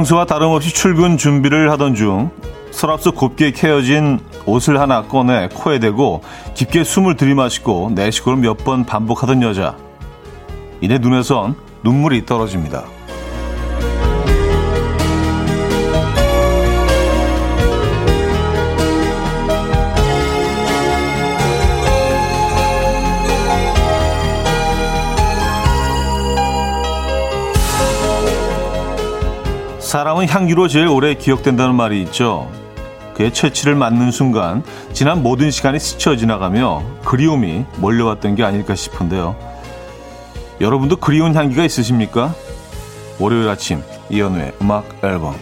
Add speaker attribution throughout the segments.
Speaker 1: 평소와 다름없이 출근 준비를 하던 중 서랍속 곱게 캐어진 옷을 하나 꺼내 코에 대고 깊게 숨을 들이마시고 내쉬고를 몇번 반복하던 여자. 이내 눈에선 눈물이 떨어집니다. 사람은 향기로 제일 오래 기억된다는 말이 있죠. 그의 체취를 맡는 순간 지난 모든 시간이 스쳐 지나가며 그리움이 몰려왔던 게 아닐까 싶은데요. 여러분도 그리운 향기가 있으십니까? 월요일 아침 이연우의 음악 앨범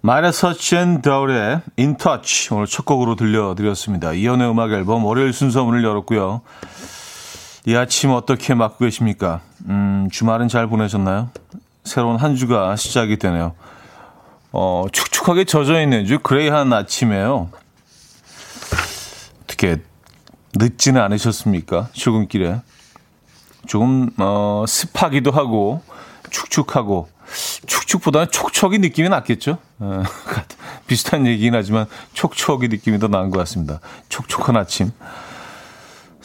Speaker 1: 마이너 서치 앤 더울의 In Touch 오늘 첫 곡으로 들려드렸습니다. 이연우의 음악 앨범 월요일 순서 문을 열었고요. 이 아침 어떻게 맞고 계십니까? 음, 주말은 잘 보내셨나요? 새로운 한 주가 시작이 되네요. 어, 축축하게 젖어 있는 주 그레이한 아침에요. 어떻게 늦지는 않으셨습니까? 출근길에. 조금 어, 습하기도 하고 축축하고 축축보다는 촉촉이 느낌이 낫겠죠? 어, 비슷한 얘기긴 하지만 촉촉이 느낌이 더 나은 것 같습니다. 촉촉한 아침.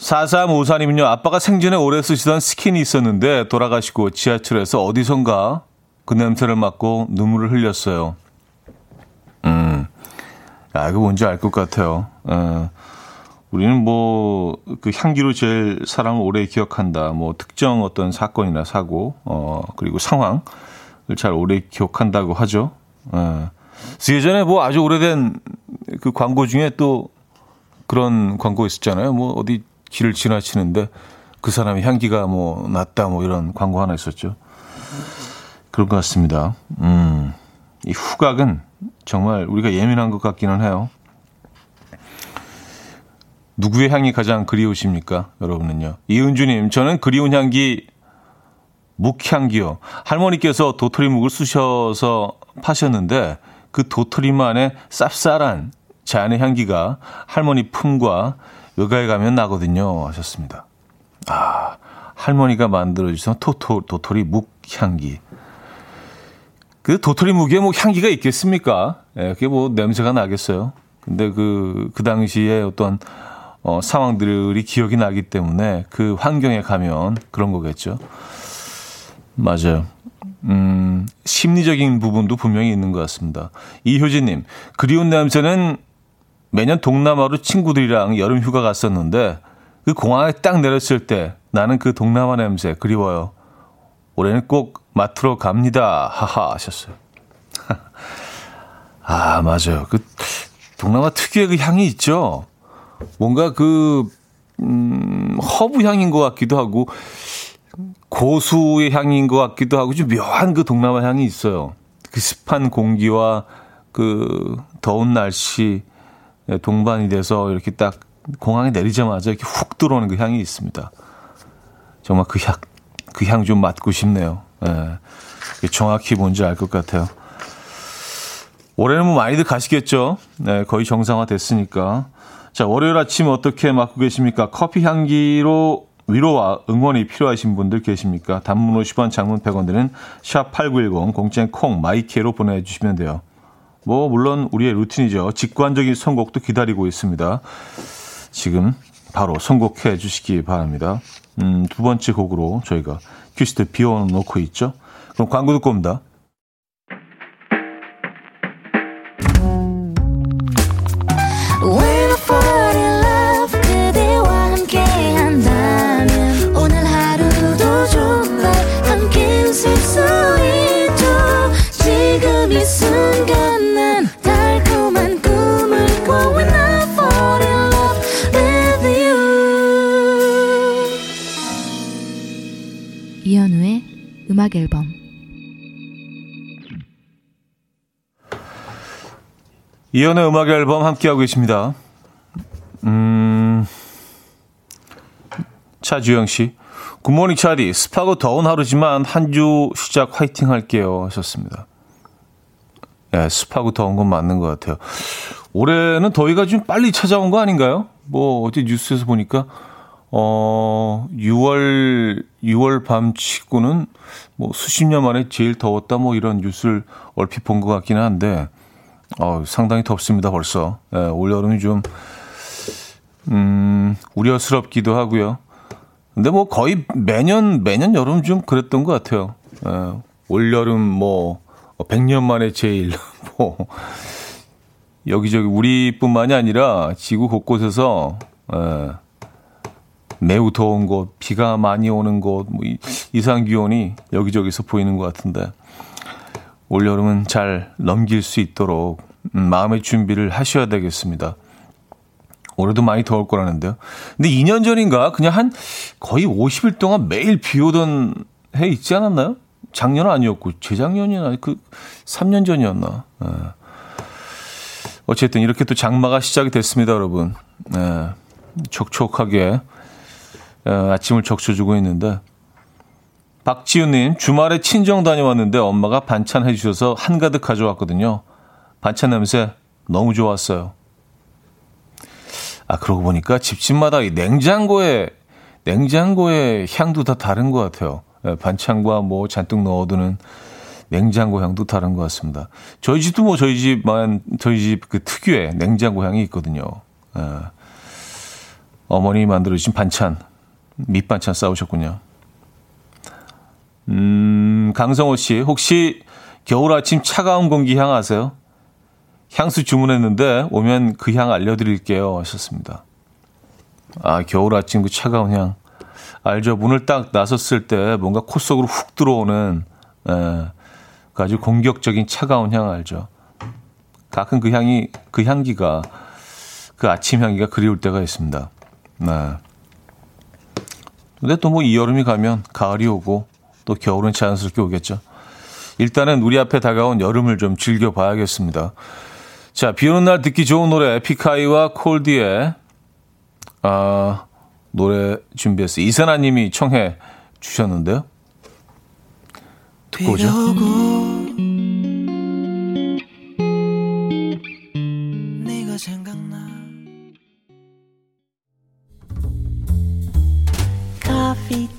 Speaker 1: 4354님은요, 아빠가 생전에 오래 쓰시던 스킨이 있었는데 돌아가시고 지하철에서 어디선가 그 냄새를 맡고 눈물을 흘렸어요. 음, 아, 이거 뭔지 알 것 같아요. 어, 우리는 뭐, 그 향기로 제일 사람을 오래 기억한다. 뭐, 특정 어떤 사건이나 사고, 어, 그리고 상황을 잘 오래 기억한다고 하죠. 어. 예전에 뭐 아주 오래된 그 광고 중에 또 그런 광고 있었잖아요. 뭐, 어디 길을 지나치는데 그 사람의 향기가 뭐 낫다 뭐 이런 광고 하나 있었죠. 그런 것 같습니다. 음, 이 후각은 정말 우리가 예민한 것 같기는 해요. 누구의 향이 가장 그리우십니까? 여러분은요. 이은주님, 저는 그리운 향기, 묵향기요. 할머니께서 도토리묵을 쑤셔서 파셨는데 그 도토리만의 쌉쌀한 자연의 향기가 할머니 품과 의가에 가면 나거든요. 하셨습니다. 아, 할머니가 만들어주신 토토, 도토리 묵 향기. 그 도토리 묵에 뭐 향기가 있겠습니까? 예, 그게 뭐 냄새가 나겠어요. 근데 그, 그 당시에 어떤, 어, 상황들이 기억이 나기 때문에 그 환경에 가면 그런 거겠죠. 맞아요. 음, 심리적인 부분도 분명히 있는 것 같습니다. 이효진님, 그리운 냄새는 매년 동남아로 친구들이랑 여름 휴가 갔었는데 그 공항에 딱 내렸을 때 나는 그 동남아 냄새 그리워요. 올해는 꼭 맡으러 갑니다. 하하 하셨어요. 아, 맞아요. 그 동남아 특유의 그 향이 있죠. 뭔가 그 음, 허브 향인 것 같기도 하고 고수의 향인 것 같기도 하고 좀 묘한 그 동남아 향이 있어요. 그 습한 공기와 그 더운 날씨 예, 동반이 돼서 이렇게 딱 공항에 내리자마자 이렇게 훅 들어오는 그 향이 있습니다. 정말 그 향, 그 향 좀 맡고 싶네요. 예. 정확히 뭔지 알 것 같아요. 올해는 뭐 많이들 가시겠죠? 네, 거의 정상화 됐으니까. 자, 월요일 아침 어떻게 맞고 계십니까? 커피 향기로 위로와 응원이 필요하신 분들 계십니까? 단문 50원, 장문 100원 드는 샵8910, 공짜인 콩, 마이K로 보내 주시면 돼요. 뭐 물론 우리의 루틴이죠. 직관적인 선곡도 기다리고 있습니다. 지금 바로 선곡해 주시기 바랍니다. 음, 두 번째 곡으로 저희가 request 비워놓고 있죠. 그럼 광고 듣고 옵니다.
Speaker 2: 음악 앨범
Speaker 1: 이연의 음악 앨범 함께하고 계십니다. 음, 차주영 씨. 굿모닝 차디. 습하고 더운 하루지만 한 주 시작 화이팅 할게요. 하셨습니다. 네, 습하고 더운 건 맞는 것 같아요. 올해는 더위가 좀 빨리 찾아온 거 아닌가요? 뭐, 어제 뉴스에서 보니까, 어, 6월, 6월 밤 치고는 뭐 수십 년 만에 제일 더웠다 뭐 이런 뉴스를 얼핏 본 것 같기는 한데, 어, 상당히 덥습니다 벌써. 예, 올여름이 좀, 음, 우려스럽기도 하고요. 근데 뭐 거의 매년, 매년 여름 좀 그랬던 것 같아요. 예, 올여름 뭐, 100년 만에 제일, 뭐, 여기저기 우리뿐만이 아니라 지구 곳곳에서, 예, 매우 더운 곳, 비가 많이 오는 곳, 뭐 이상 기온이 여기저기서 보이는 것 같은데 올 여름은 잘 넘길 수 있도록 음, 마음의 준비를 하셔야 되겠습니다. 올해도 많이 더울 거라는데요. 근데 2년 전인가 그냥 한 거의 50일 동안 매일 비 오던 해 있지 않았나요? 작년은 아니었고 재작년이나 그 3년 전이었나. 네. 어쨌든 이렇게 또 장마가 시작이 됐습니다, 여러분. 네. 촉촉하게 어, 아침을 적셔주고 있는데 박지우님 주말에 친정 다녀왔는데 엄마가 반찬 해주셔서 한가득 가져왔거든요. 반찬 냄새 너무 좋았어요. 아 그러고 보니까 집집마다 이 냉장고에 냉장고의 향도 다 다른 것 같아요. 예, 반찬과 뭐 잔뜩 넣어두는 냉장고 향도 다른 것 같습니다. 저희 집도 뭐 저희 집만 저희 집 그 특유의 냉장고 향이 있거든요. 예. 어머니 만들어주신 반찬 밑반찬 싸우셨군요. 음, 강성호 씨, 혹시 겨울 아침 차가운 공기 향 아세요? 향수 주문했는데 오면 그 향 알려드릴게요. 하셨습니다. 아, 겨울 아침 그 차가운 향. 알죠? 문을 딱 나섰을 때 뭔가 코 속으로 훅 들어오는, 예, 그 아주 공격적인 차가운 향 알죠? 가끔 그 향이, 그 향기가, 그 아침 향기가 그리울 때가 있습니다. 네. 근데 또 뭐 이 여름이 가면 가을이 오고 또 겨울은 자연스럽게 오겠죠. 일단은 우리 앞에 다가온 여름을 좀 즐겨봐야겠습니다. 자, 비 오는 날 듣기 좋은 노래 에픽하이와 콜디의 아, 노래 준비했어요. 이선아 님이 청해 주셨는데요. 듣고 오죠.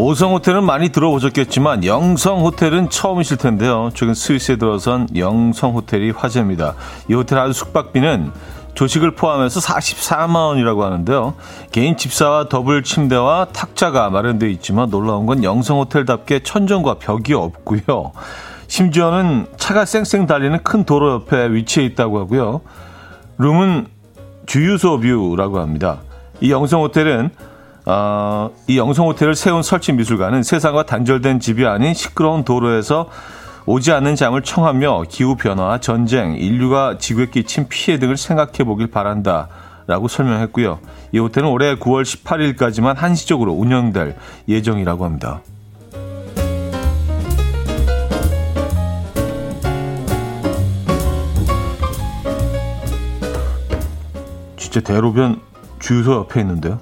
Speaker 1: 오성 호텔은 많이 들어보셨겠지만 영성 호텔은 처음이실 텐데요. 최근 스위스에 들어선 영성 호텔이 화제입니다. 이 호텔 아주 숙박비는 조식을 포함해서 44만 원이라고 하는데요. 개인 집사와 더블 침대와 탁자가 마련되어 있지만 놀라운 건 영성 호텔답게 천정과 벽이 없고요. 심지어는 차가 쌩쌩 달리는 큰 도로 옆에 위치해 있다고 하고요. 룸은 주유소 view라고 합니다. 이 영성 호텔은 어, 이 영성 호텔을 세운 설치 미술가는 세상과 단절된 집이 아닌 시끄러운 도로에서 오지 않는 잠을 청하며 기후 변화, 전쟁, 인류가 지구에 끼친 피해 등을 생각해 보길 바란다. 라고 설명했고요. 이 호텔은 올해 9월 18일까지만 한시적으로 운영될 예정이라고 합니다. 진짜 대로변 주유소 옆에 있는데요.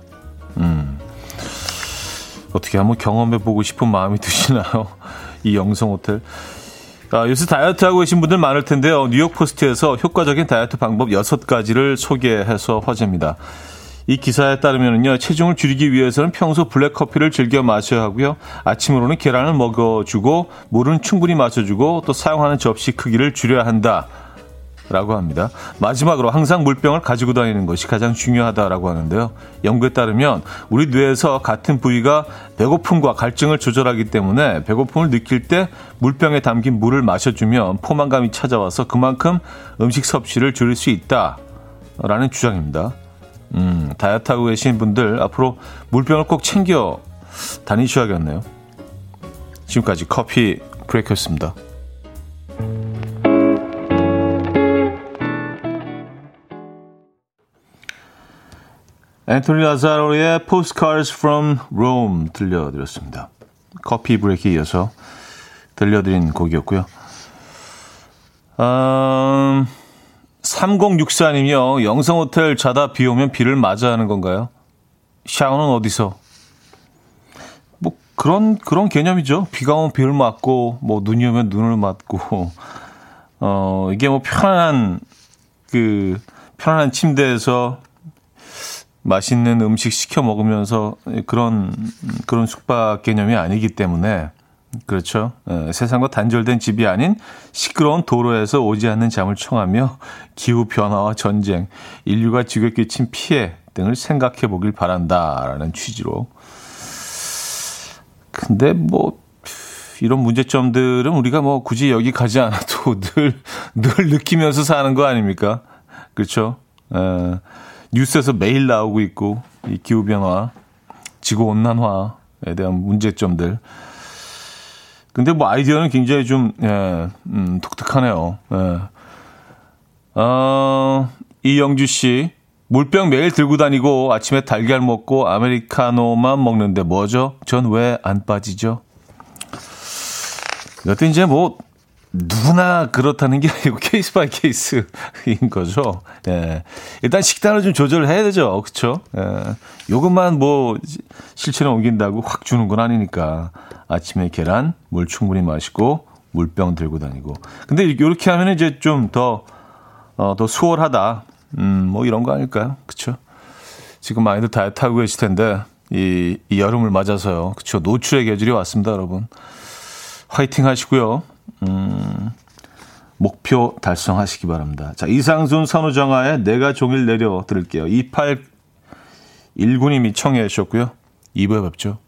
Speaker 1: 음. 어떻게 한번 경험해 보고 싶은 마음이 드시나요? 이 영성 호텔. 아, 요새 다이어트 하고 계신 분들 많을 텐데요. 뉴욕 포스트에서 효과적인 다이어트 방법 6가지를 소개해서 화제입니다. 이 기사에 따르면요, 체중을 줄이기 위해서는 평소 블랙 커피를 즐겨 마셔야 하고요. 아침으로는 계란을 먹어주고, 물은 충분히 마셔주고, 또 사용하는 접시 크기를 줄여야 한다. 라고 합니다. 마지막으로 항상 물병을 가지고 다니는 것이 가장 중요하다라고 하는데요. 연구에 따르면 우리 뇌에서 같은 부위가 배고픔과 갈증을 조절하기 때문에 배고픔을 느낄 때 물병에 담긴 물을 마셔주면 포만감이 찾아와서 그만큼 음식 섭취를 줄일 수 있다라는 주장입니다. 음, 다이어트 하고 계신 분들 앞으로 물병을 꼭 챙겨 다니셔야겠네요. 지금까지 커피 브레이크였습니다. 앤토니 라자로의 Postcards from Rome 들려드렸습니다. 커피 브레이크에 이어서 들려드린 곡이었고요. 음, 3064님이요. 영성호텔 자다 비 오면 비를 맞아 하는 건가요? 샤워는 어디서? 뭐 그런 그런 개념이죠. 비가 오면 비를 맞고 뭐 눈이 오면 눈을 맞고 어 이게 뭐 편안한 그 편안한 침대에서 맛있는 음식 시켜 먹으면서 그런 그런 숙박 개념이 아니기 때문에 그렇죠. 에, 세상과 단절된 집이 아닌 시끄러운 도로에서 오지 않는 잠을 청하며 기후 변화와 전쟁, 인류가 지구에 끼친 피해 등을 생각해 보길 바란다라는 취지로. 근데 뭐 이런 문제점들은 우리가 뭐 굳이 여기 가지 않아도 늘 늘 느끼면서 사는 거 아닙니까? 그렇죠. 에, 뉴스에서 매일 나오고 있고 이 기후 변화, 지구 온난화에 대한 문제점들. 근데 뭐 아이디어는 굉장히 좀 예, 음, 독특하네요. 예. 어, 이영주 씨 물병 매일 들고 다니고 아침에 달걀 먹고 아메리카노만 먹는데 뭐죠? 전 왜 안 빠지죠? 이것도 이제 뭐 누구나 그렇다는 게 아니고 case by case인 거죠. 예. 일단 식단을 좀 조절을 해야 되죠. 그렇죠? 예. 요것만 뭐 실천에 옮긴다고 확 주는 건 아니니까. 아침에 계란, 물 충분히 마시고 물병 들고 다니고. 근데 이렇게 하면 이제 좀더 어, 더 수월하다. 음, 뭐 이런 거 아닐까요? 그렇죠? 지금 많이들 다이어트 하고 계실 텐데 이, 이 여름을 맞아서요. 그렇죠? 노출의 계절이 왔습니다, 여러분. 화이팅 하시고요. 음, 목표 달성하시기 바랍니다. 자, 이상순 선우정아의 내가 종일 내려 들을게요. 2819님이 청해 주셨고요. 2부에 뵙죠.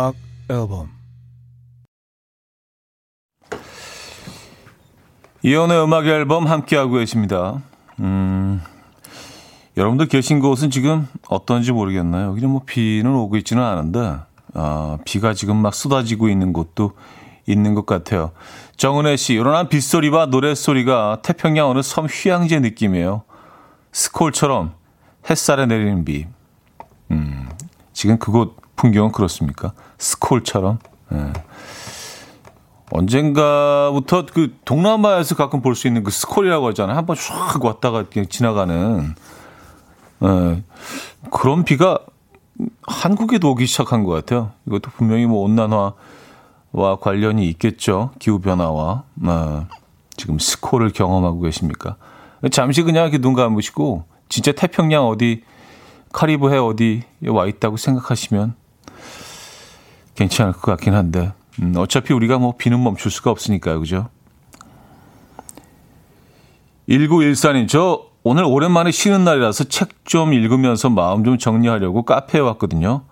Speaker 1: 음악 앨범 이현우의 음악 앨범 함께하고 계십니다. 음, 여러분들 계신 곳은 지금 어떤지 모르겠나요? 여기는 뭐 비는 오고 있지는 않은데, 아, 비가 지금 막 쏟아지고 있는 곳도 있는 것 같아요. 정은혜 씨, 요란한 빗소리와 노랫소리가 태평양 어느 섬 휴양지 느낌이에요. 스콜처럼 햇살에 내리는 비. 음, 지금 그곳 풍경은 그렇습니까? 스콜처럼. 예. 언젠가부터 그 동남아에서 가끔 볼 수 있는 그 스콜이라고 하잖아요. 한번 쫙 왔다가 그냥 지나가는. 예. 그런 비가 한국에도 오기 시작한 것 같아요. 이것도 분명히 뭐 온난화와 관련이 있겠죠. 기후변화와. 예. 지금 스콜을 경험하고 계십니까? 잠시 그냥 이렇게 눈 감으시고, 진짜 태평양 어디, 카리브해 어디에 와 있다고 생각하시면 괜찮을 것 같긴 한데 음, 어차피 우리가 뭐 비는 멈출 수가 없으니까요. 그죠? 1914님, 저 오늘 오랜만에 쉬는 날이라서 책 좀 읽으면서 마음 좀 정리하려고 카페에 왔거든요.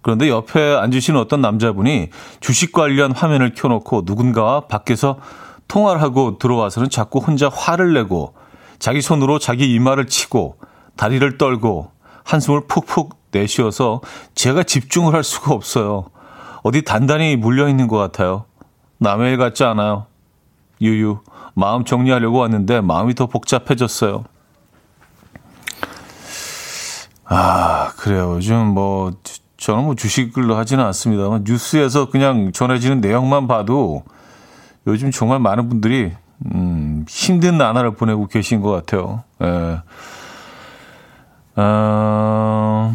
Speaker 1: 그런데 옆에 앉으신 어떤 남자분이 주식 관련 화면을 켜놓고 누군가와 밖에서 통화를 하고 들어와서는 자꾸 혼자 화를 내고 자기 손으로 자기 이마를 치고 다리를 떨고 한숨을 푹푹 내쉬어서 제가 집중을 할 수가 없어요. 어디 단단히 물려 있는 것 같아요. 남의 일 같지 않아요. 유유. 마음 정리하려고 왔는데 마음이 더 복잡해졌어요. 아, 그래요. 요즘 뭐, 저는 뭐 주식을 하지는 않습니다만, 뉴스에서 그냥 전해지는 내용만 봐도 요즘 정말 많은 분들이, 음, 힘든 나날을 보내고 계신 것 같아요. 예. 어,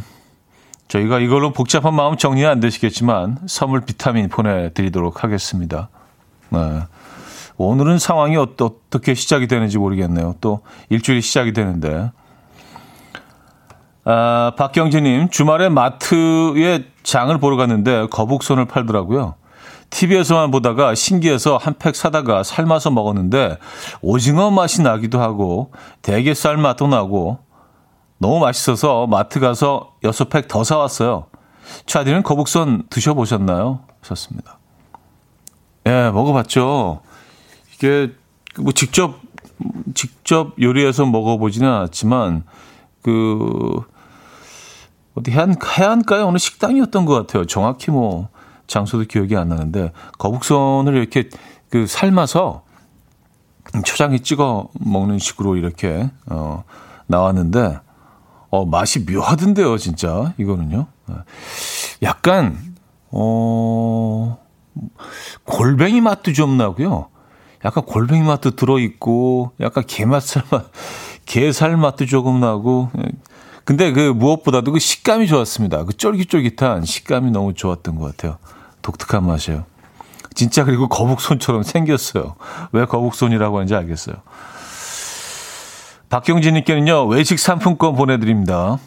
Speaker 1: 저희가 이걸로 복잡한 마음 정리는 안 되시겠지만 선물 비타민 보내드리도록 하겠습니다. 네. 오늘은 상황이 어떻게 시작이 되는지 모르겠네요. 또 일주일이 시작이 되는데. 아, 박경진님, 주말에 마트에 장을 보러 갔는데 거북손을 팔더라고요. TV에서만 보다가 신기해서 한 팩 사다가 삶아서 먹었는데 오징어 맛이 나기도 하고 대게살 맛도 나고 너무 맛있어서 마트 가서 6팩 더 사왔어요. 차디는 거북선 드셔보셨나요? 하셨습니다. 예, 먹어봤죠. 이게 뭐 직접 직접 요리해서 먹어보지는 않았지만 그 어디 해안 해안가에 어느 식당이었던 것 같아요. 정확히 뭐 장소도 기억이 안 나는데 거북선을 이렇게 그 삶아서 초장에 찍어 먹는 식으로 이렇게 어 나왔는데 어 맛이 묘하던데요, 진짜 이거는요. 예. 약간 어 골뱅이 맛도 좀 나고요. 약간 골뱅이 맛도 들어 있고 약간 게맛살 맛, 게살 맛도 조금 나고. 예. 근데 그 무엇보다도 그 식감이 좋았습니다. 그 쫄깃쫄깃한 식감이 너무 좋았던 것 같아요. 독특한 맛이에요. 진짜 그리고 거북손처럼 생겼어요. 왜 거북손이라고 하는지 알겠어요. 박경진님께는요, 외식 상품권 보내드립니다.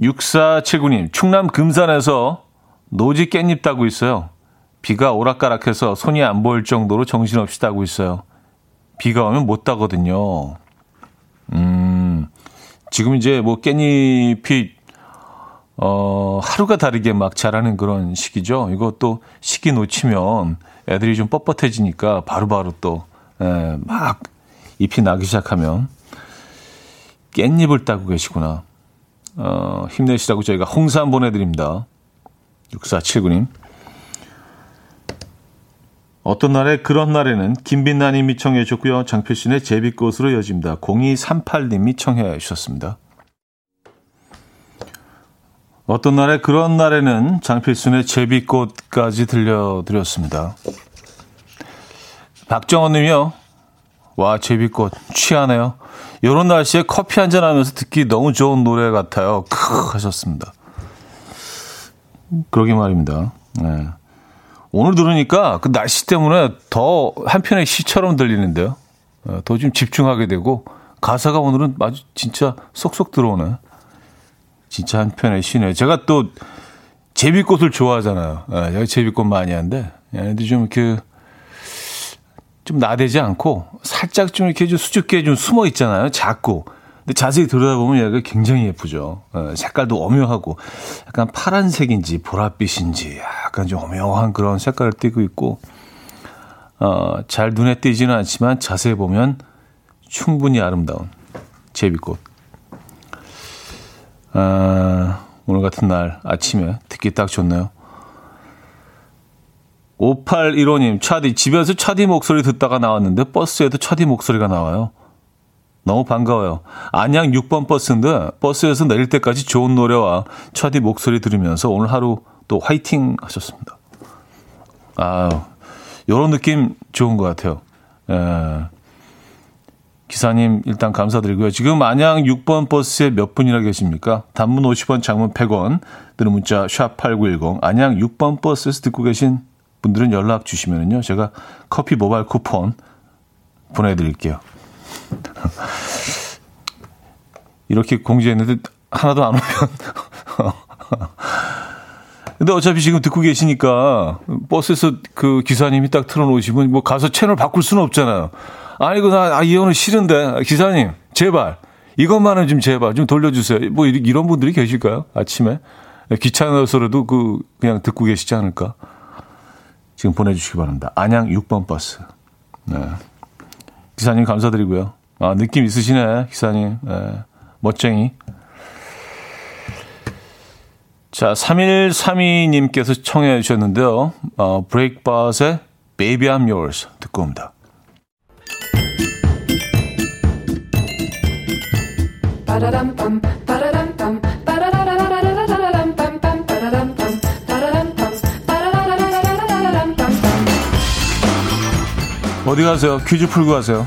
Speaker 1: 6479님, 충남 금산에서 노지 깻잎 따고 있어요. 비가 오락가락해서 손이 안 보일 정도로 정신없이 따고 있어요. 비가 오면 못 따거든요. 음, 지금 이제 뭐 깻잎이, 어, 하루가 다르게 막 자라는 그런 시기죠. 이것도 시기 놓치면 애들이 좀 뻣뻣해지니까 바로바로 또, 예, 막 잎이 나기 시작하면 깻잎을 따고 계시구나. 어, 힘내시라고 저희가 홍삼 보내드립니다. 6479님. 어떤 날에 그런 날에는 김빛나님이 청해 주셨고요. 장필신의 제비꽃으로 여집니다. 0238님이 청해 주셨습니다. 어떤 날에 그런 날에는 장필순의 제비꽃까지 들려드렸습니다. 박정원 님이요. 와, 제비꽃 취하네요. 이런 날씨에 커피 한잔 하면서 듣기 너무 좋은 노래 같아요. 크 하셨습니다. 그러게 말입니다. 네. 오늘 들으니까 그 날씨 때문에 더 한편의 시처럼 들리는데요. 네, 더좀 집중하게 되고 가사가 오늘은 아주 진짜 쏙쏙 들어오네. 진짜 한편의 시네. 제가 또 제비꽃을 좋아하잖아요. 네, 제가 제비꽃 많이 하는데 얘네들 좀 이렇게 좀 나대지 않고 살짝 좀 이렇게 좀 수줍게 좀 숨어 있잖아요. 작고. 근데 자세히 들여다보면 얘가 굉장히 예쁘죠. 어, 색깔도 오묘하고 약간 파란색인지 보랏빛인지 약간 좀 오묘한 그런 색깔을 띠고 있고 어, 잘 눈에 띄지는 않지만 자세히 보면 충분히 아름다운 제비꽃. 아, 오늘 같은 날 아침에 듣기 딱 좋네요. 5815님, 차디, 집에서 차디 목소리 듣다가 나왔는데 버스에도 차디 목소리가 나와요. 너무 반가워요. 안양 6번 버스인데 버스에서 내릴 때까지 좋은 노래와 차디 목소리 들으면서 오늘 하루 또 화이팅 하셨습니다. 아, 요런 느낌 좋은 것 같아요. 예. 기사님 일단 감사드리고요. 지금 안양 6번 버스에 몇 분이나 계십니까? 단문 50원, 장문 100원, 드는 문자 샵8910 안양 6번 버스에서 듣고 계신 분들은 연락 주시면은요. 제가 커피 모바일 쿠폰 보내드릴게요. 이렇게 공지했는데 하나도 안 오면. 근데 어차피 지금 듣고 계시니까 버스에서 그 기사님이 딱 틀어놓으시면 뭐 가서 채널 바꿀 수는 없잖아요. 아니, 그, 나, 아, 이거는 싫은데. 기사님, 제발. 이것만은 좀 제발 좀 돌려주세요. 뭐 이런 분들이 계실까요? 아침에. 귀찮아서라도 그, 그냥 듣고 계시지 않을까? 지금 보내주시기 바랍니다. 안양 6번 버스. 네. 기사님 감사드리고요. 아, 느낌 있으시네, 기사님. 네. 멋쟁이. 자, 3132님께서 청해 주셨는데요. 어, 브레이크바스의 Baby I'm Yours 듣고 옵니다. 어디 가세요? 퀴즈 풀고 가세요.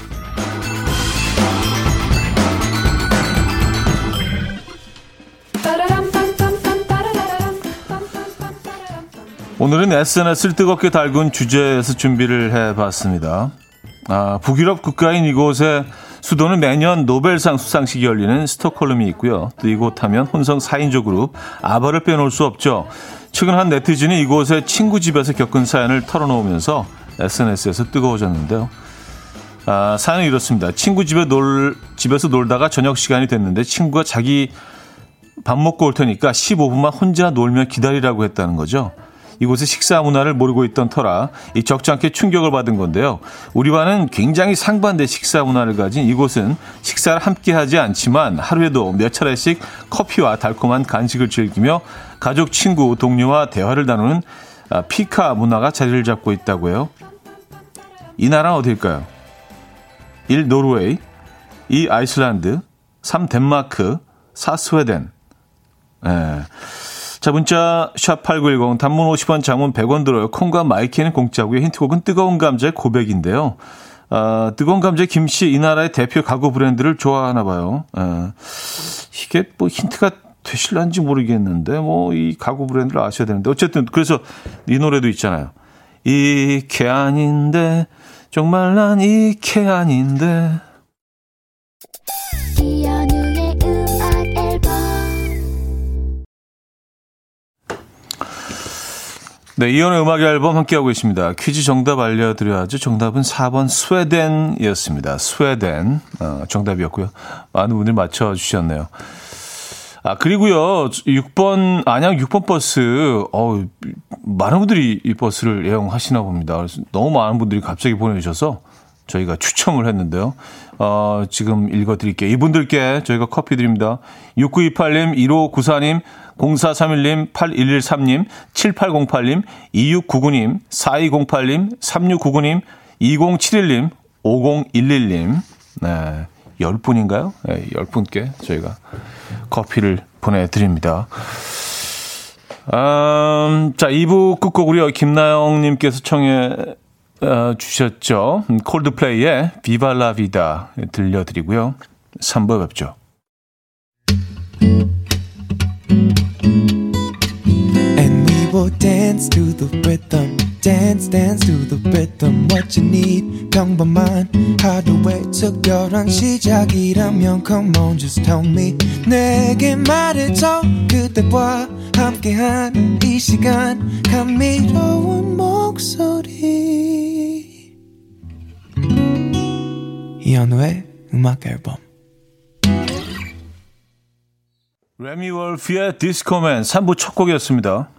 Speaker 1: 오늘은 SNS를 뜨겁게 달군 주제에서 준비를 해봤습니다. 아, 북유럽 국가인 이곳의 수도는 매년 노벨상 수상식이 열리는 스톡홀름이 있고요. 또 이곳 하면 혼성 4인조 그룹 아바를 빼놓을 수 없죠. 최근 한 네티즌이 이곳의 친구 집에서 겪은 사연을 털어놓으면서 SNS에서 뜨거워졌는데요. 아, 사연은 이렇습니다. 친구 집에 놀, 집에서 놀다가 저녁 시간이 됐는데 친구가 자기 밥 먹고 올 테니까 15분만 혼자 놀며 기다리라고 했다는 거죠. 이곳의 식사 문화를 모르고 있던 터라 이 적잖게 충격을 받은 건데요. 우리 와는 굉장히 상반된 식사 문화를 가진 이곳은 식사를 함께 하지 않지만 하루에도 몇 차례씩 커피와 달콤한 간식을 즐기며 가족, 친구, 동료와 대화를 나누는 아, fika 문화가 자리를 잡고 있다고 해요. 이 나라는 어딜까요? 1. 노르웨이 2. 아이슬란드 3. 덴마크 4. 스웨덴 예. 자, 문자 샵8910 단문 50원 장문 100원 들어요. 콩과 마이K는 공짜고요. 힌트곡은 뜨거운 감자의 고백인데요. 아, 뜨거운 감자 김C 이 나라의 대표 가구 브랜드를 좋아하나 봐요. 예. 이게 뭐 힌트가 되실란지 모르겠는데 뭐 이 가구 브랜드를 아셔야 되는데 어쨌든 그래서 이 노래도 있잖아요. 이게 아닌데 정말 난 이게 아닌데 네, 이연의 음악 앨범 함께하고 계십니다. 퀴즈 정답 알려드려야죠. 정답은 4번 스웨덴이었습니다. 스웨덴. 어, 정답이었고요. 많은 분들 맞춰주셨네요. 아, 그리고요, 6번, 안양 6번 버스, 어 많은 분들이 이 버스를 애용하시나 봅니다. 그래서 너무 많은 분들이 갑자기 보내주셔서 저희가 추첨을 했는데요. 어, 지금 읽어드릴게요. 이분들께 저희가 커피 드립니다. 6928님, 1594님, 0431님, 8113님, 7808님, 2699님, 4208님, 3699님, 2071님, 5011님. 네. 10분인가요? 네, 10분께 저희가 커피를 보내드립니다. 음, 자, 2부 끝곡으로요. 김나영님께서 청해 어, 주셨죠. 콜드플레이의 비발라비다 들려드리고요. 3부 뵙죠. Will dance to the rhythm. Dance, dance to the rhythm. What you need, 평범한 하루의 특별한 시작이라면 Come on, just tell me. 내게 말해줘. 그대와 함께한 이 시간. 감미로운 목소리. 이현우의 음악 앨범. 레미 울프의 Disco Man 3부 첫 곡이었습니다.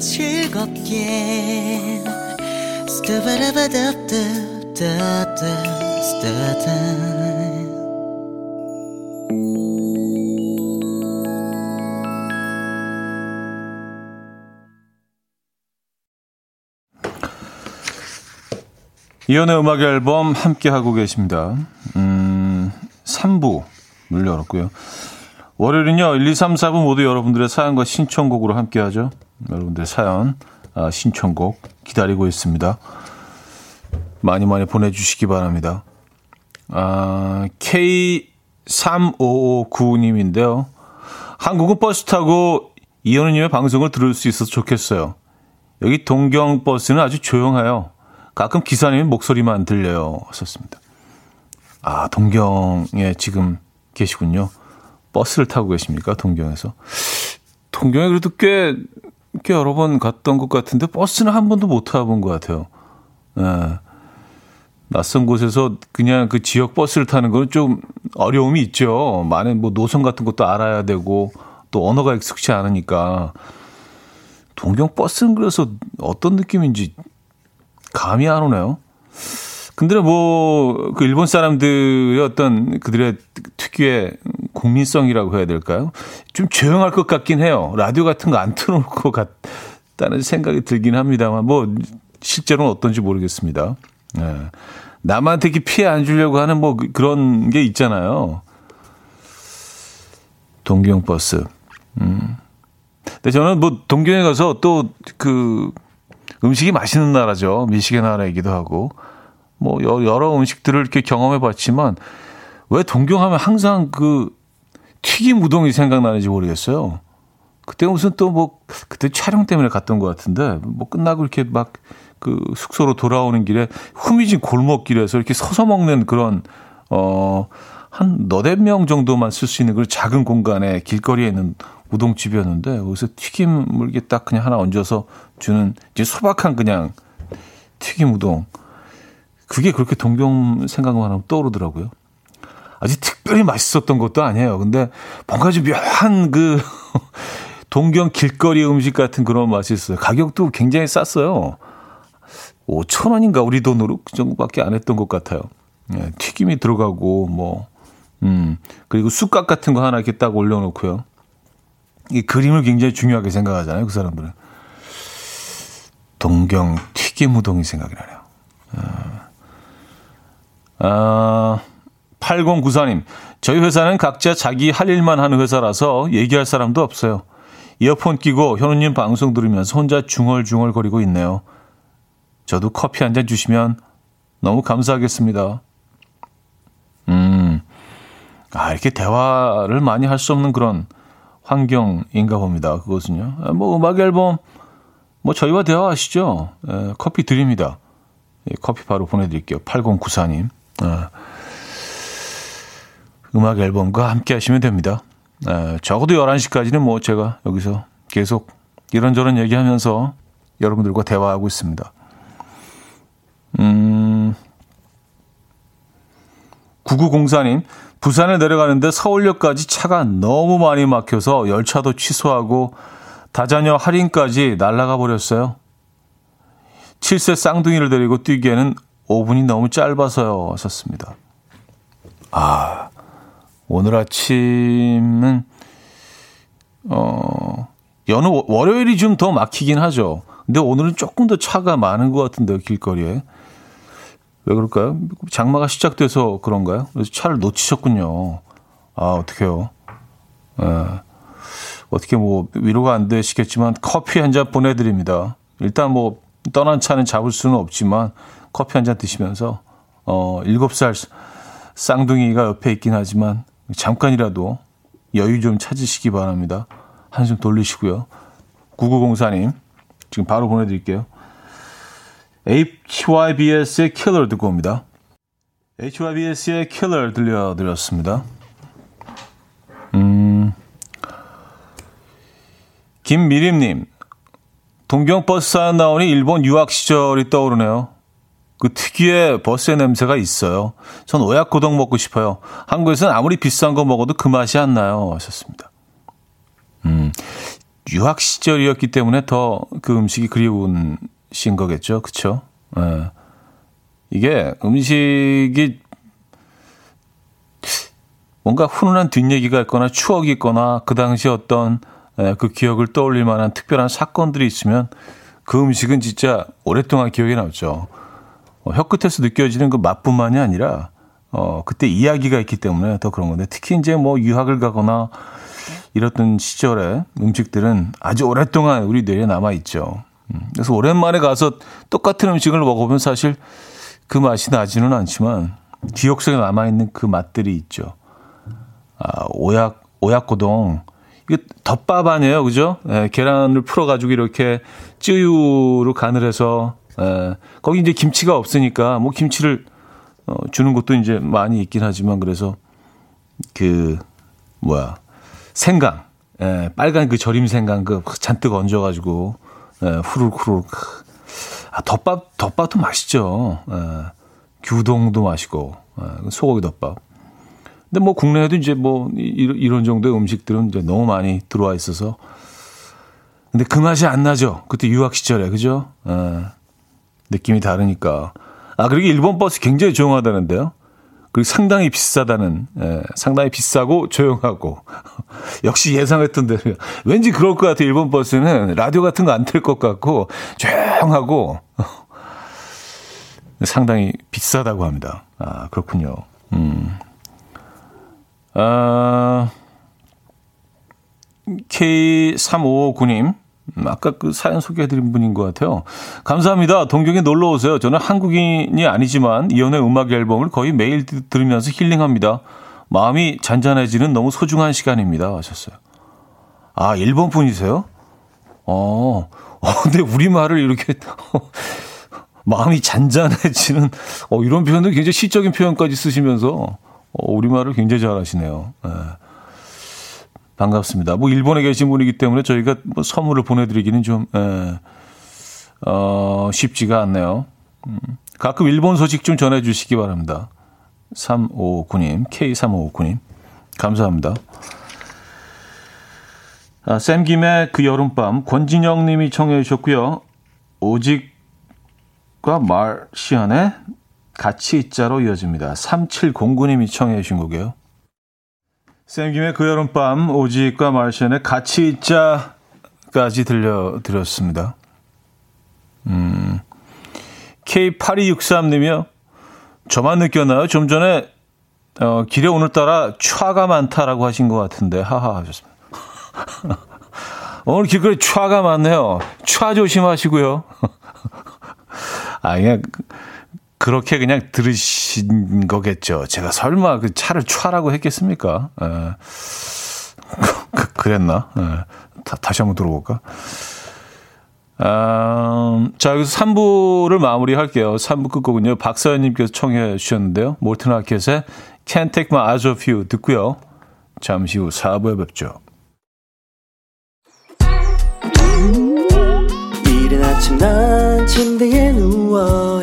Speaker 1: 즐겁게 이연의 음악 앨범 함께 하고 계십니다. 음, 3부 물 열었고요. 월요일은요, 1, 2, 3, 4부 모두 여러분들의 사연과 신청곡으로 함께 하죠. 여러분들의 사연, 아, 신청곡 기다리고 있습니다. 많이 많이 보내주시기 바랍니다. 아, 3559님인데요. 한국은 버스 타고 이현우님의 방송을 들을 수 있어서 좋겠어요. 여기 동경 버스는 아주 조용해요. 가끔 기사님 목소리만 들려요. 하셨습니다. 아, 동경에 지금 계시군요. 버스를 타고 계십니까? 동경에서. 동경에 그래도 꽤, 꽤 여러 번 갔던 것 같은데 버스는 한 번도 못 타본 것 같아요. 예. 낯선 곳에서 그냥 그 지역 버스를 타는 건 좀 어려움이 있죠. 많은 뭐 노선 같은 것도 알아야 되고 또 언어가 익숙치 않으니까. 동경 버스는 그래서 어떤 느낌인지 감이 안 오네요. 근데 뭐, 그 일본 사람들의 어떤 그들의 특유의 국민성이라고 해야 될까요? 좀 조용할 것 같긴 해요. 라디오 같은 거 안 틀어놓을 것 같다는 생각이 들긴 합니다만, 뭐, 실제로는 어떤지 모르겠습니다. 네. 남한테 이렇게 피해 안 주려고 하는 뭐 그런 게 있잖아요. 동경 버스. 음. 근데 저는 뭐 동경에 가서 또 그 음식이 맛있는 나라죠. 미식의 나라이기도 하고. 뭐 여러 음식들을 이렇게 경험해 봤지만 왜 동경하면 항상 그 튀김 우동이 생각나는지 모르겠어요. 그때 무슨 또 뭐 그때 촬영 때문에 갔던 것 같은데 뭐 끝나고 이렇게 막 그 숙소로 돌아오는 길에 후미진 골목길에서 이렇게 서서 먹는 그런 어한 너댓 명 정도만 쓸 수 있는 그런 작은 공간에 길거리에 있는 우동집이었는데 거기서 튀김을 이렇게 딱 그냥 하나 얹어서 주는 이제 소박한 그냥 튀김 우동 그게 그렇게 동경 생각만 하면 떠오르더라고요. 아주 특별히 맛있었던 것도 아니에요. 근데 뭔가 좀 묘한 그 동경 길거리 음식 같은 그런 맛이 있어요. 가격도 굉장히 쌌어요. 5천 원인가 우리 돈으로 그 정도밖에 안 했던 것 같아요. 예, 튀김이 들어가고 뭐 음, 그리고 쑥갓 같은 거 하나 이렇게 딱 올려놓고요. 이 그림을 굉장히 중요하게 생각하잖아요. 그 사람들은. 동경 튀김 우동이 생각이 나네요. 아, 아, 8094님. 저희 회사는 각자 자기 할 일만 하는 회사라서 얘기할 사람도 없어요. 이어폰 끼고 현우님 방송 들으면서 혼자 중얼중얼 거리고 있네요. 저도 커피 한 잔 주시면 너무 감사하겠습니다. 음, 아, 이렇게 대화를 많이 할 수 없는 그런 환경인가 봅니다. 그것은요. 아, 뭐 음악 앨범, 뭐 저희와 대화하시죠. 에, 커피 드립니다. 예, 커피 바로 보내드릴게요. 8094님. 아, 음악 앨범과 함께 하시면 됩니다. 에, 적어도 11시까지는 뭐 제가 여기서 계속 이런저런 얘기하면서 여러분들과 대화하고 있습니다. 음, 9904님, 부산에 내려가는데 서울역까지 차가 너무 많이 막혀서 열차도 취소하고 다자녀 할인까지 날아가 버렸어요. 7세 쌍둥이를 데리고 뛰기에는 5분이 너무 짧아서요. 하셨습니다. 아, 오늘 아침은, 어, 여느 월요일이 좀 더 막히긴 하죠. 근데 오늘은 조금 더 차가 많은 것 같은데요, 길거리에. 왜 그럴까요? 장마가 시작돼서 그런가요? 그래서 차를 놓치셨군요. 아, 어떡해요. 예. 어떻게 뭐 위로가 안 되시겠지만 커피 한 잔 보내드립니다. 일단 뭐 떠난 차는 잡을 수는 없지만 커피 한 잔 드시면서 어, 7살 쌍둥이가 옆에 있긴 하지만 잠깐이라도 여유 좀 찾으시기 바랍니다. 한숨 돌리시고요. 9904님, 지금 바로 보내드릴게요. HYBS의 Killer 듣고 옵니다. HYBS의 Killer 들려드렸습니다. 음, 김미림님, 동경버스 사연 나오니 일본 유학 시절이 떠오르네요. 그 특유의 버스의 냄새가 있어요. 전 오야코동 먹고 싶어요. 한국에서는 아무리 비싼 거 먹어도 그 맛이 안 나요. 하셨습니다. 음, 유학 시절이었기 때문에 더 그 음식이 그리운 신 거겠죠. 그쵸? 예. 이게 음식이 뭔가 훈훈한 뒷얘기가 있거나 추억이 있거나 그 당시 어떤 예, 그 기억을 떠올릴 만한 특별한 사건들이 있으면 그 음식은 진짜 오랫동안 기억에 남죠. 어, 혀끝에서 느껴지는 그 맛뿐만이 아니라 어, 그때 이야기가 있기 때문에 더 그런 건데 특히 이제 뭐 유학을 가거나 이랬던 시절에 음식들은 아주 오랫동안 우리 뇌에 남아 있죠. 음, 그래서 오랜만에 가서 똑같은 음식을 먹어보면 사실 그 맛이 나지는 않지만 기억 속에 남아 있는 그 맛들이 있죠. 아, 오약, 오약고동. 이게 덮밥 아니에요, 그죠? 예, 계란을 풀어가지고 이렇게 쯔유로 간을 해서, 예, 거기 이제 김치가 없으니까, 뭐 김치를, 어, 주는 것도 이제 많이 있긴 하지만, 그래서, 그, 뭐야, 생강, 예, 빨간 그 절임 생강 그 잔뜩 얹어가지고, 예, 후루룩후루룩. 아, 덮밥, 덮밥도 맛있죠. 예, 규동도 맛있고, 예, 소고기 덮밥. 근데 뭐 국내에도 이제 뭐 이런 정도의 음식들은 이제 너무 많이 들어와 있어서 근데 그 맛이 안 나죠. 그때 유학 시절에 그죠? 에, 느낌이 다르니까. 아 그리고 일본 버스 굉장히 조용하다는데요. 그리고 상당히 비싸다는 에, 상당히 비싸고 조용하고 역시 예상했던 대로 왠지 그럴 것 같아요. 일본 버스는 라디오 같은 거 안 틀 것 같고 조용하고 상당히 비싸다고 합니다. 아 그렇군요. 음. 아, K3559님. 아까 그 사연 소개해드린 분인 것 같아요. 감사합니다. 동경에 놀러 오세요. 저는 한국인이 아니지만 이연의 음악 앨범을 거의 매일 들으면서 힐링합니다. 마음이 잔잔해지는 너무 소중한 시간입니다. 하셨어요. 아, 일본 분이세요? 어, 어 근데 우리말을 이렇게 마음이 잔잔해지는 어, 이런 표현도 굉장히 시적인 표현까지 쓰시면서 어, 우리말을 굉장히 잘하시네요. 네. 반갑습니다. 뭐 일본에 계신 분이기 때문에 저희가 뭐 선물을 보내드리기는 좀 에, 어, 쉽지가 않네요. 음, 가끔 일본 소식 좀 전해주시기 바랍니다. 3559님, K3559님. 감사합니다. 아, 샘 김의 그 여름밤, 권진영 님이 청해 주셨고요. 오직과 말시안의 같이 있자로 이어집니다. 3709님이 청해 주신 곡이에요. 쌤김의 그 여름밤 오지과 말션의 같이 있자까지 들려드렸습니다. 음, K8263님이요. 저만 느꼈나요? 좀 전에 어, 길에 오늘따라 촤가 많다라고 하신 것 같은데 하하 하셨습니다. 오늘 길거리 촤가 많네요. 촤 조심하시고요. 아, 그냥 그렇게 그냥 들으신 거겠죠. 제가 설마 그 차를 촤라고 했겠습니까? 에. 예. 그, 그랬나? 에. 예. 다, 다시 한번 들어볼까? 아, 자, 여기서 3부를 마무리할게요. 3부 끝곡은요. 박사연님께서 청해 주셨는데요. 몰튼 아켓의 Can't Take My Eyes Off You 듣고요. 잠시 후 4부에 뵙죠. 이른 아침 난 침대에 누워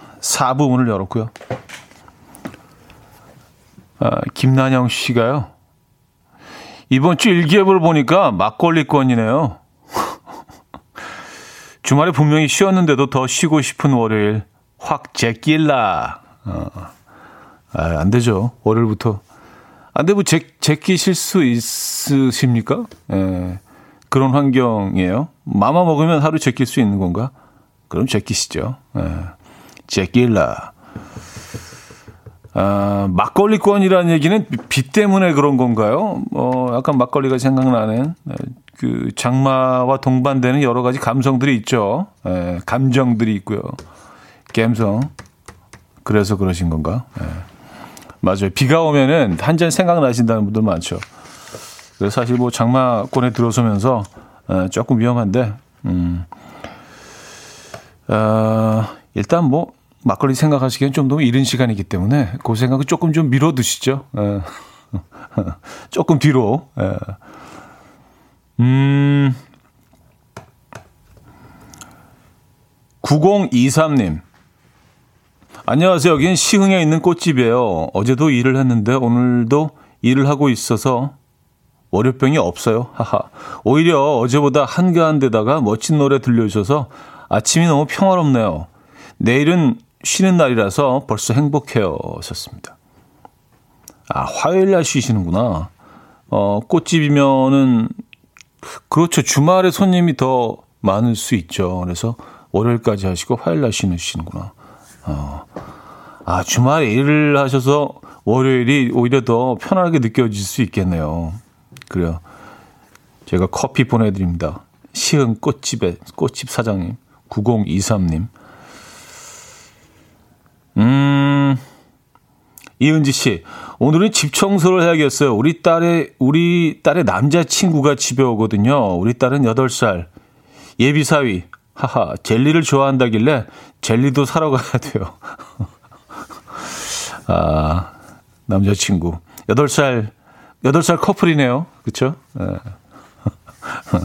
Speaker 1: 4부 문을 열었고요. 아, 김난영 씨가요. 이번 주 일기예보를 보니까 막걸리권이네요. 주말에 분명히 쉬었는데도 더 쉬고 싶은 월요일 확 제낄라. 어. 아, 안 되죠. 월요일부터. 안 되면 제, 제끼실 수 있으십니까? 예. 그런 환경이에요. 마마 먹으면 하루 제낄 수 있는 건가? 그럼 제끼시죠. 예. 제낄라. 아, 막걸리권이라는 얘기는 비 때문에 그런 건가요? 어, 약간 막걸리가 생각나는 예, 그 장마와 동반되는 여러 가지 감성들이 있죠. 예, 감정들이 있고요. 감성. 그래서 그러신 건가? 예. 맞아요. 비가 오면은 한 잔 생각나신다는 분들 많죠. 그래서 사실 뭐 장마권에 들어서면서 어, 조금 위험한데, 음, 어, 일단 뭐 막걸리 생각하시기엔 좀 너무 이른 시간이기 때문에 그 생각은 조금 좀 미뤄두시죠. 어, 조금 뒤로. 예. 음, 9023님. 안녕하세요. 여기는 시흥에 있는 꽃집이에요. 어제도 일을 했는데 오늘도 일을 하고 있어서 월요병이 없어요. 하하. 오히려 어제보다 한가한 데다가 멋진 노래 들려주셔서 아침이 너무 평화롭네요. 내일은 쉬는 날이라서 벌써 행복해요. 썼습니다. 아, 화요일 날 쉬시는구나. 어, 꽃집이면은, 그렇죠. 주말에 손님이 더 많을 수 있죠. 그래서 월요일까지 하시고 화요일 날 쉬시는구나. 어. 아, 주말에 일을 하셔서 월요일이 오히려 더 편하게 느껴질 수 있겠네요. 그래요. 제가 커피 보내드립니다. 시흥 꽃집의 꽃집 사장님, 9023님. 음, 이은지 씨, 오늘은 집 청소를 해야겠어요. 우리 딸의, 우리 딸의 남자친구가 집에 오거든요. 우리 딸은 8살. 예비사위. 하하, 젤리를 좋아한다길래 젤리도 사러 가야 돼요. 아, 남자친구. 8살, 8살 커플이네요. 그쵸? 네.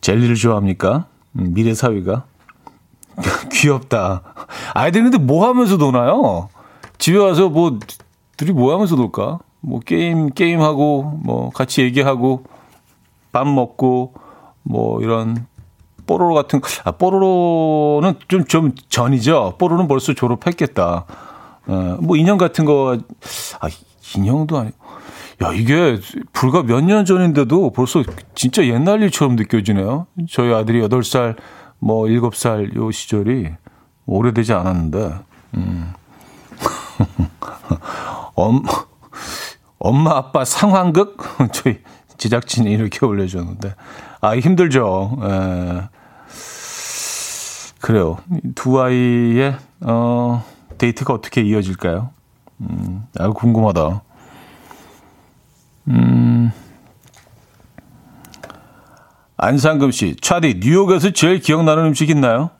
Speaker 1: 젤리를 좋아합니까? 음, 미래 사위가. 귀엽다. 아이들 근데 뭐 하면서 노나요? 집에 와서 뭐, 둘이 뭐 하면서 놀까? 뭐, 게임, 게임하고, 뭐, 같이 얘기하고, 밥 먹고, 뭐, 이런, 뽀로로 같은, 아, 뽀로로는 좀, 좀 전이죠? 뽀로로는 벌써 졸업했겠다. 어, 뭐, 인형 같은 거, 아, 인형도 아니고. 야, 이게 불과 몇 년 전인데도 벌써 진짜 옛날 일처럼 느껴지네요. 저희 아들이 8살, 뭐 7살 요 시절이 오래되지 않았는데, 음. 엄, 엄마, 아빠 상황극? 저희 제작진이 이렇게 올려줬는데. 아, 힘들죠. 에. 예. 그래요. 두 아이의, 어, 데이트가 어떻게 이어질까요? 음, 아, 궁금하다. 음. 안상금 씨, 차디, 뉴욕에서 제일 기억나는 음식 있나요?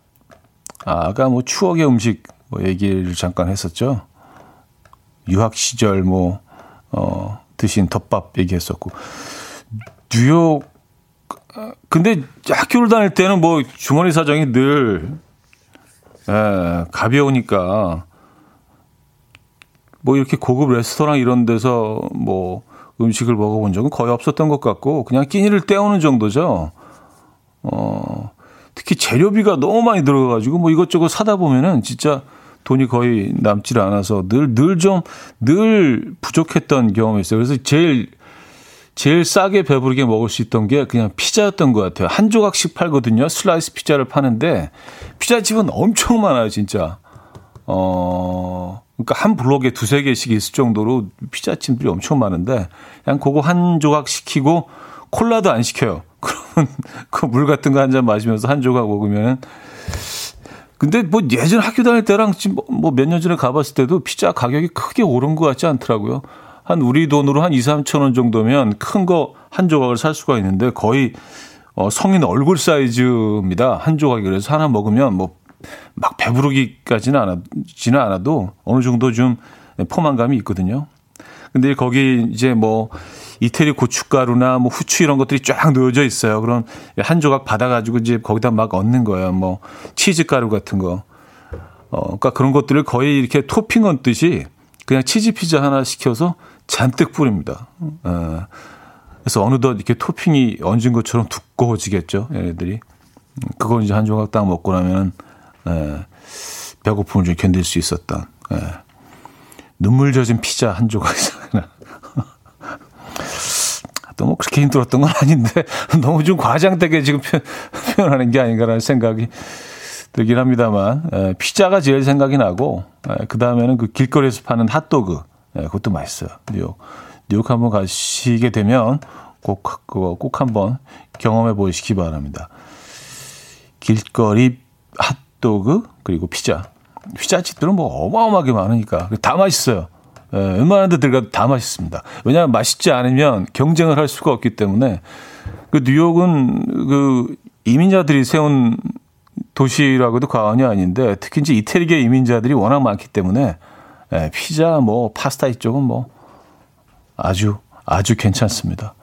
Speaker 1: 아, 아까 뭐 추억의 음식 뭐 얘기를 잠깐 했었죠. 유학 시절 뭐, 어, 드신 덮밥 얘기했었고. 뉴욕, 근데 학교를 다닐 때는 뭐 주머니 사정이 늘, 에, 가벼우니까, 뭐 이렇게 고급 레스토랑 이런 데서 뭐 음식을 먹어본 적은 거의 없었던 것 같고, 그냥 끼니를 때우는 정도죠. 어, 특히 재료비가 너무 많이 들어가가지고 뭐 이것저것 사다 보면은 진짜 돈이 거의 남질 않아서 늘, 늘 좀, 늘 부족했던 경험이 있어요. 그래서 제일, 제일 싸게 배부르게 먹을 수 있던 게 그냥 피자였던 것 같아요. 한 조각씩 팔거든요. 슬라이스 피자를 파는데, 피자집은 엄청 많아요, 진짜. 어, 그러니까 한 블록에 두세 개씩 있을 정도로 피자집들이 엄청 많은데, 그냥 그거 한 조각 시키고, 콜라도 안 시켜요. 그러면 그 물 같은 거 한 잔 마시면서 한 조각 먹으면 근데 뭐 예전 학교 다닐 때랑 지금 뭐 몇 년 전에 가봤을 때도 피자 가격이 크게 오른 것 같지 않더라고요. 한 우리 돈으로 한 2, 3천 원 정도면 큰 거 한 조각을 살 수가 있는데 거의 어, 성인 얼굴 사이즈입니다. 한 조각이 그래서 하나 먹으면 뭐 막 배부르기까지는 않아지는 않아도 어느 정도 좀 포만감이 있거든요. 근데 거기 이제 뭐 이태리 고춧가루나 뭐 후추 이런 것들이 쫙 놓여져 있어요. 그럼 한 조각 받아가지고 이제 거기다 막 얹는 거예요. 뭐 치즈가루 같은 거. 어, 그러니까 그런 것들을 거의 이렇게 토핑 얹듯이 그냥 치즈 피자 하나 시켜서 잔뜩 뿌립니다. 어, 그래서 어느덧 이렇게 토핑이 얹은 것처럼 두꺼워지겠죠. 얘네들이. 그걸 이제 한 조각 딱 먹고 나면 에, 배고픔을 좀 견딜 수 있었다. 에. 눈물 젖은 피자 한 조각이잖아요. 또뭐 그렇게 힘들었던 건 아닌데 너무 좀 과장되게 지금 표현하는 게 아닌가라는 생각이 들긴 합니다만 에, 피자가 제일 생각이 나고 그 다음에는 그 길거리에서 파는 핫도그 에, 그것도 맛있어요. 뉴욕 뉴욕 한번 가시게 되면 꼭 그거 꼭 한번 경험해 보시기 바랍니다. 길거리 핫 도그 그리고 피자 피자집들은 뭐 어마어마하게 많으니까 다 맛있어요. 예, 웬만한 데 들어가도 다 맛있습니다. 왜냐하면 맛있지 않으면 경쟁을 할 수가 없기 때문에 그 뉴욕은 그 이민자들이 세운 도시라고도 과언이 아닌데 특히 이제 이태리계 이민자들이 워낙 많기 때문에 예, 피자 뭐 파스타 이쪽은 뭐 아주 아주 괜찮습니다.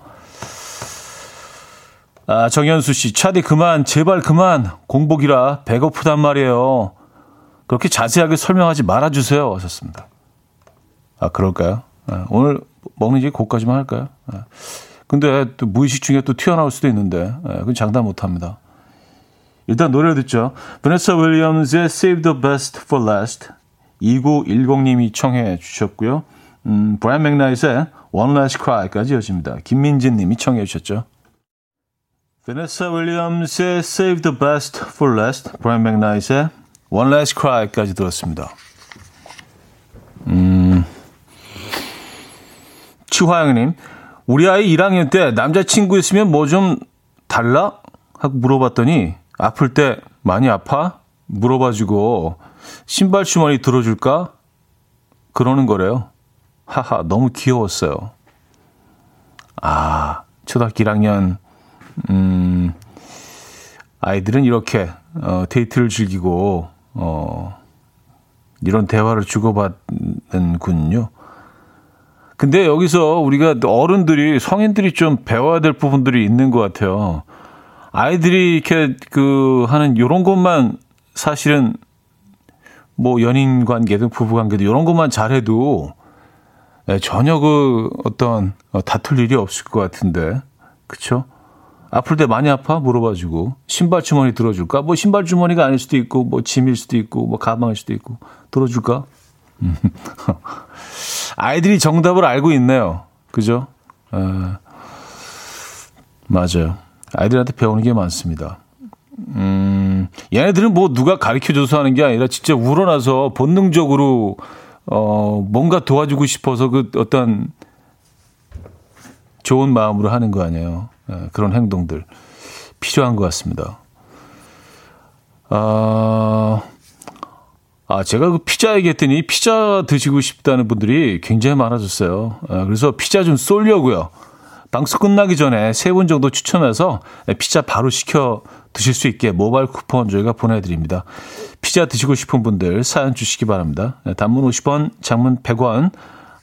Speaker 1: 아, 정현수 씨, 차디 그만, 제발 그만. 공복이라 배고프단 말이에요. 그렇게 자세하게 설명하지 말아주세요. 하셨습니다. 아, 그럴까요? 아, 오늘 먹는 얘기 거까지만 할까요? 아, 근데 또 무의식 중에 또 튀어나올 수도 있는데, 아, 그건 장담 못 합니다. 일단 노래 듣죠. 베네사 윌리엄즈의 Save the Best for Last 2910님이 청해 주셨고요. 음, 브라이언 맥나이트의 One Last Cry까지 이어집니다. 김민진 님이 청해 주셨죠. 베네사 윌리엄스의 Save the Best for Last, 브라이언 맥나이트의 One Last Cry까지 들었습니다. 음, 추화영님, 우리 아이 1학년 때 남자친구 있으면 뭐 좀 달라? 하고 물어봤더니 아플 때 많이 아파? 물어봐주고 신발 주머니 들어줄까? 그러는 거래요. 하하, 너무 귀여웠어요. 아, 초등학교 1학년, 음, 아이들은 이렇게, 어, 데이트를 즐기고, 어, 이런 대화를 주고받는군요. 근데 여기서 우리가 어른들이, 성인들이 좀 배워야 될 부분들이 있는 것 같아요. 아이들이 이렇게 그 하는 요런 것만 사실은 뭐 연인 관계든 부부 관계든 이런 것만 잘해도 예, 전혀 그 어떤 어, 다툴 일이 없을 것 같은데 그쵸? 아플 때 많이 아파 물어봐주고 신발 주머니 들어줄까? 뭐 신발 주머니가 아닐 수도 있고 뭐 짐일 수도 있고 뭐 가방일 수도 있고 들어줄까? 아이들이 정답을 알고 있네요. 그죠? 에, 맞아요. 아이들한테 배우는 게 많습니다. 음, 얘네들은 뭐 누가 가르쳐줘서 하는 게 아니라 진짜 우러나서 본능적으로 어, 뭔가 도와주고 싶어서 그 어떤 좋은 마음으로 하는 거 아니에요. 예, 그런 행동들 필요한 것 같습니다. 아, 아, 제가 그 피자 얘기했더니 피자 드시고 싶다는 분들이 굉장히 많아졌어요. 아, 그래서 피자 좀 쏠려고요. 방송 끝나기 전에 세 분 정도 추첨해서 피자 바로 시켜 드실 수 있게 모바일 쿠폰 저희가 보내드립니다. 피자 드시고 싶은 분들 사연 주시기 바랍니다. 단문 50원, 장문 100원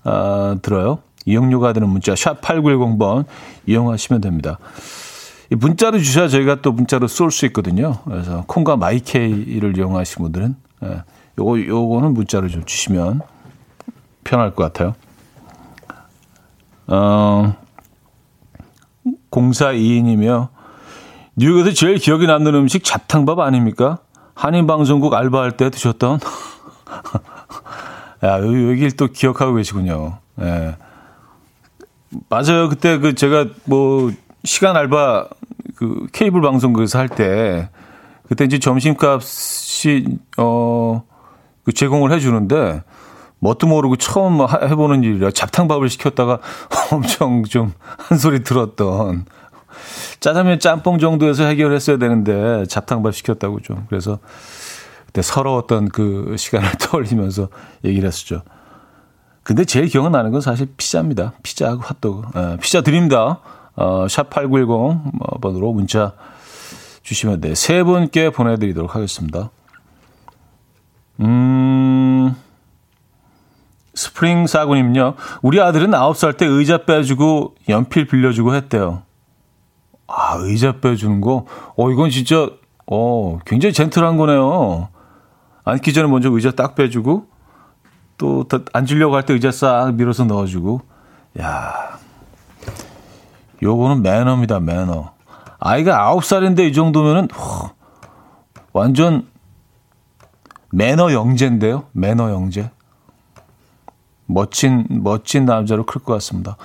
Speaker 1: 어, 들어요. 이용료가 드는 문자 샵 8910번 이용하시면 됩니다. 문자로 주셔야 저희가 또 문자로 쏠 수 있거든요. 그래서 콩과 마이케이를 이용하시는 분들은 예, 요거 요거는 문자로 좀 주시면 편할 것 같아요. 어, 0422님이요. 뉴욕에서 제일 기억에 남는 음식 잡탕밥 아닙니까? 한인방송국 알바할 때 드셨던? 야, 여기를 또 기억하고 계시군요. 예. 맞아요. 그때 그 제가 뭐 시간 알바 그 케이블 방송국에서 할 때 그때 이제 점심값이 어 그 제공을 해주는데 뭣도 모르고 처음 해보는 일이라 잡탕밥을 시켰다가 엄청 좀 한 소리 들었던 짜장면 짬뽕 정도에서 해결했어야 되는데 잡탕밥 시켰다고 좀 그래서 그때 서러웠던 그 시간을 떠올리면서 얘기를 했었죠. 근데 제일 기억나는 건 사실 피자입니다. 피자하고 핫도그. 에, 피자 드립니다. 어, 샵8910 번으로 문자 주시면 돼. 세 분께 보내드리도록 하겠습니다. 음, 스프링 사군님요. 우리 아들은 9살 때 의자 빼주고 연필 빌려주고 했대요. 아, 의자 빼주는 거? 어, 이건 진짜, 어, 굉장히 젠틀한 거네요. 앉기 전에 먼저 의자 딱 빼주고, 또 앉으려고 할 때 의자 싹 밀어서 넣어주고, 야 요거는 매너입니다, 매너. 아이가 아홉 살인데 이 정도면은, 어, 완전 매너 영재인데요? 매너 영재. 멋진, 멋진 남자로 클 것 같습니다.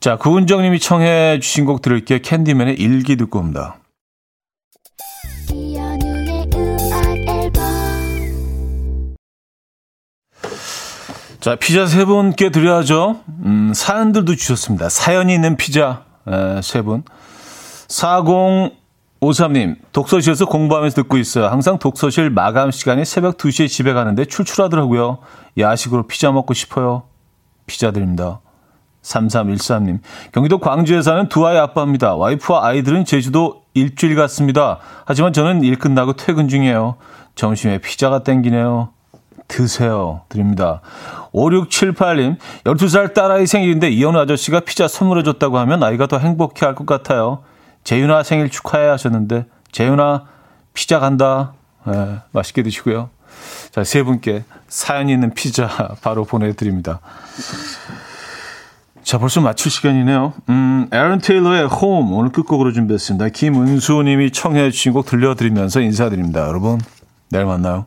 Speaker 1: 자, 구은정님이 청해 주신 곡 들을게요. 캔디맨의 일기 듣고 옵니다. 자, 피자 세 분께 드려야죠. 음, 사연들도 주셨습니다. 사연이 있는 피자 에, 세 분. 4053님, 독서실에서 공부하면서 듣고 있어요. 항상 독서실 마감 시간에 새벽 2시에 집에 가는데 출출하더라고요. 야식으로 피자 먹고 싶어요. 피자 드립니다. 3313님. 경기도 광주에 사는 두 아이 아빠입니다. 와이프와 아이들은 제주도 일주일 갔습니다. 하지만 저는 일 끝나고 퇴근 중이에요. 점심에 피자가 땡기네요. 드세요. 드립니다. 5678님. 12살 딸아이 생일인데 이현우 아저씨가 피자 선물해줬다고 하면 아이가 더 행복해 할 것 같아요. 재윤아 생일 축하해 하셨는데 재윤아 피자 간다. 네, 맛있게 드시고요. 자, 세 분께 사연 있는 피자 바로 보내드립니다. 자, 벌써 마칠 시간이네요. 음, 에런 테일러의 홈 오늘 끝곡으로 준비했습니다. 김은수 님이 청해 주신 곡 들려드리면서 인사드립니다. 여러분, 내일 만나요.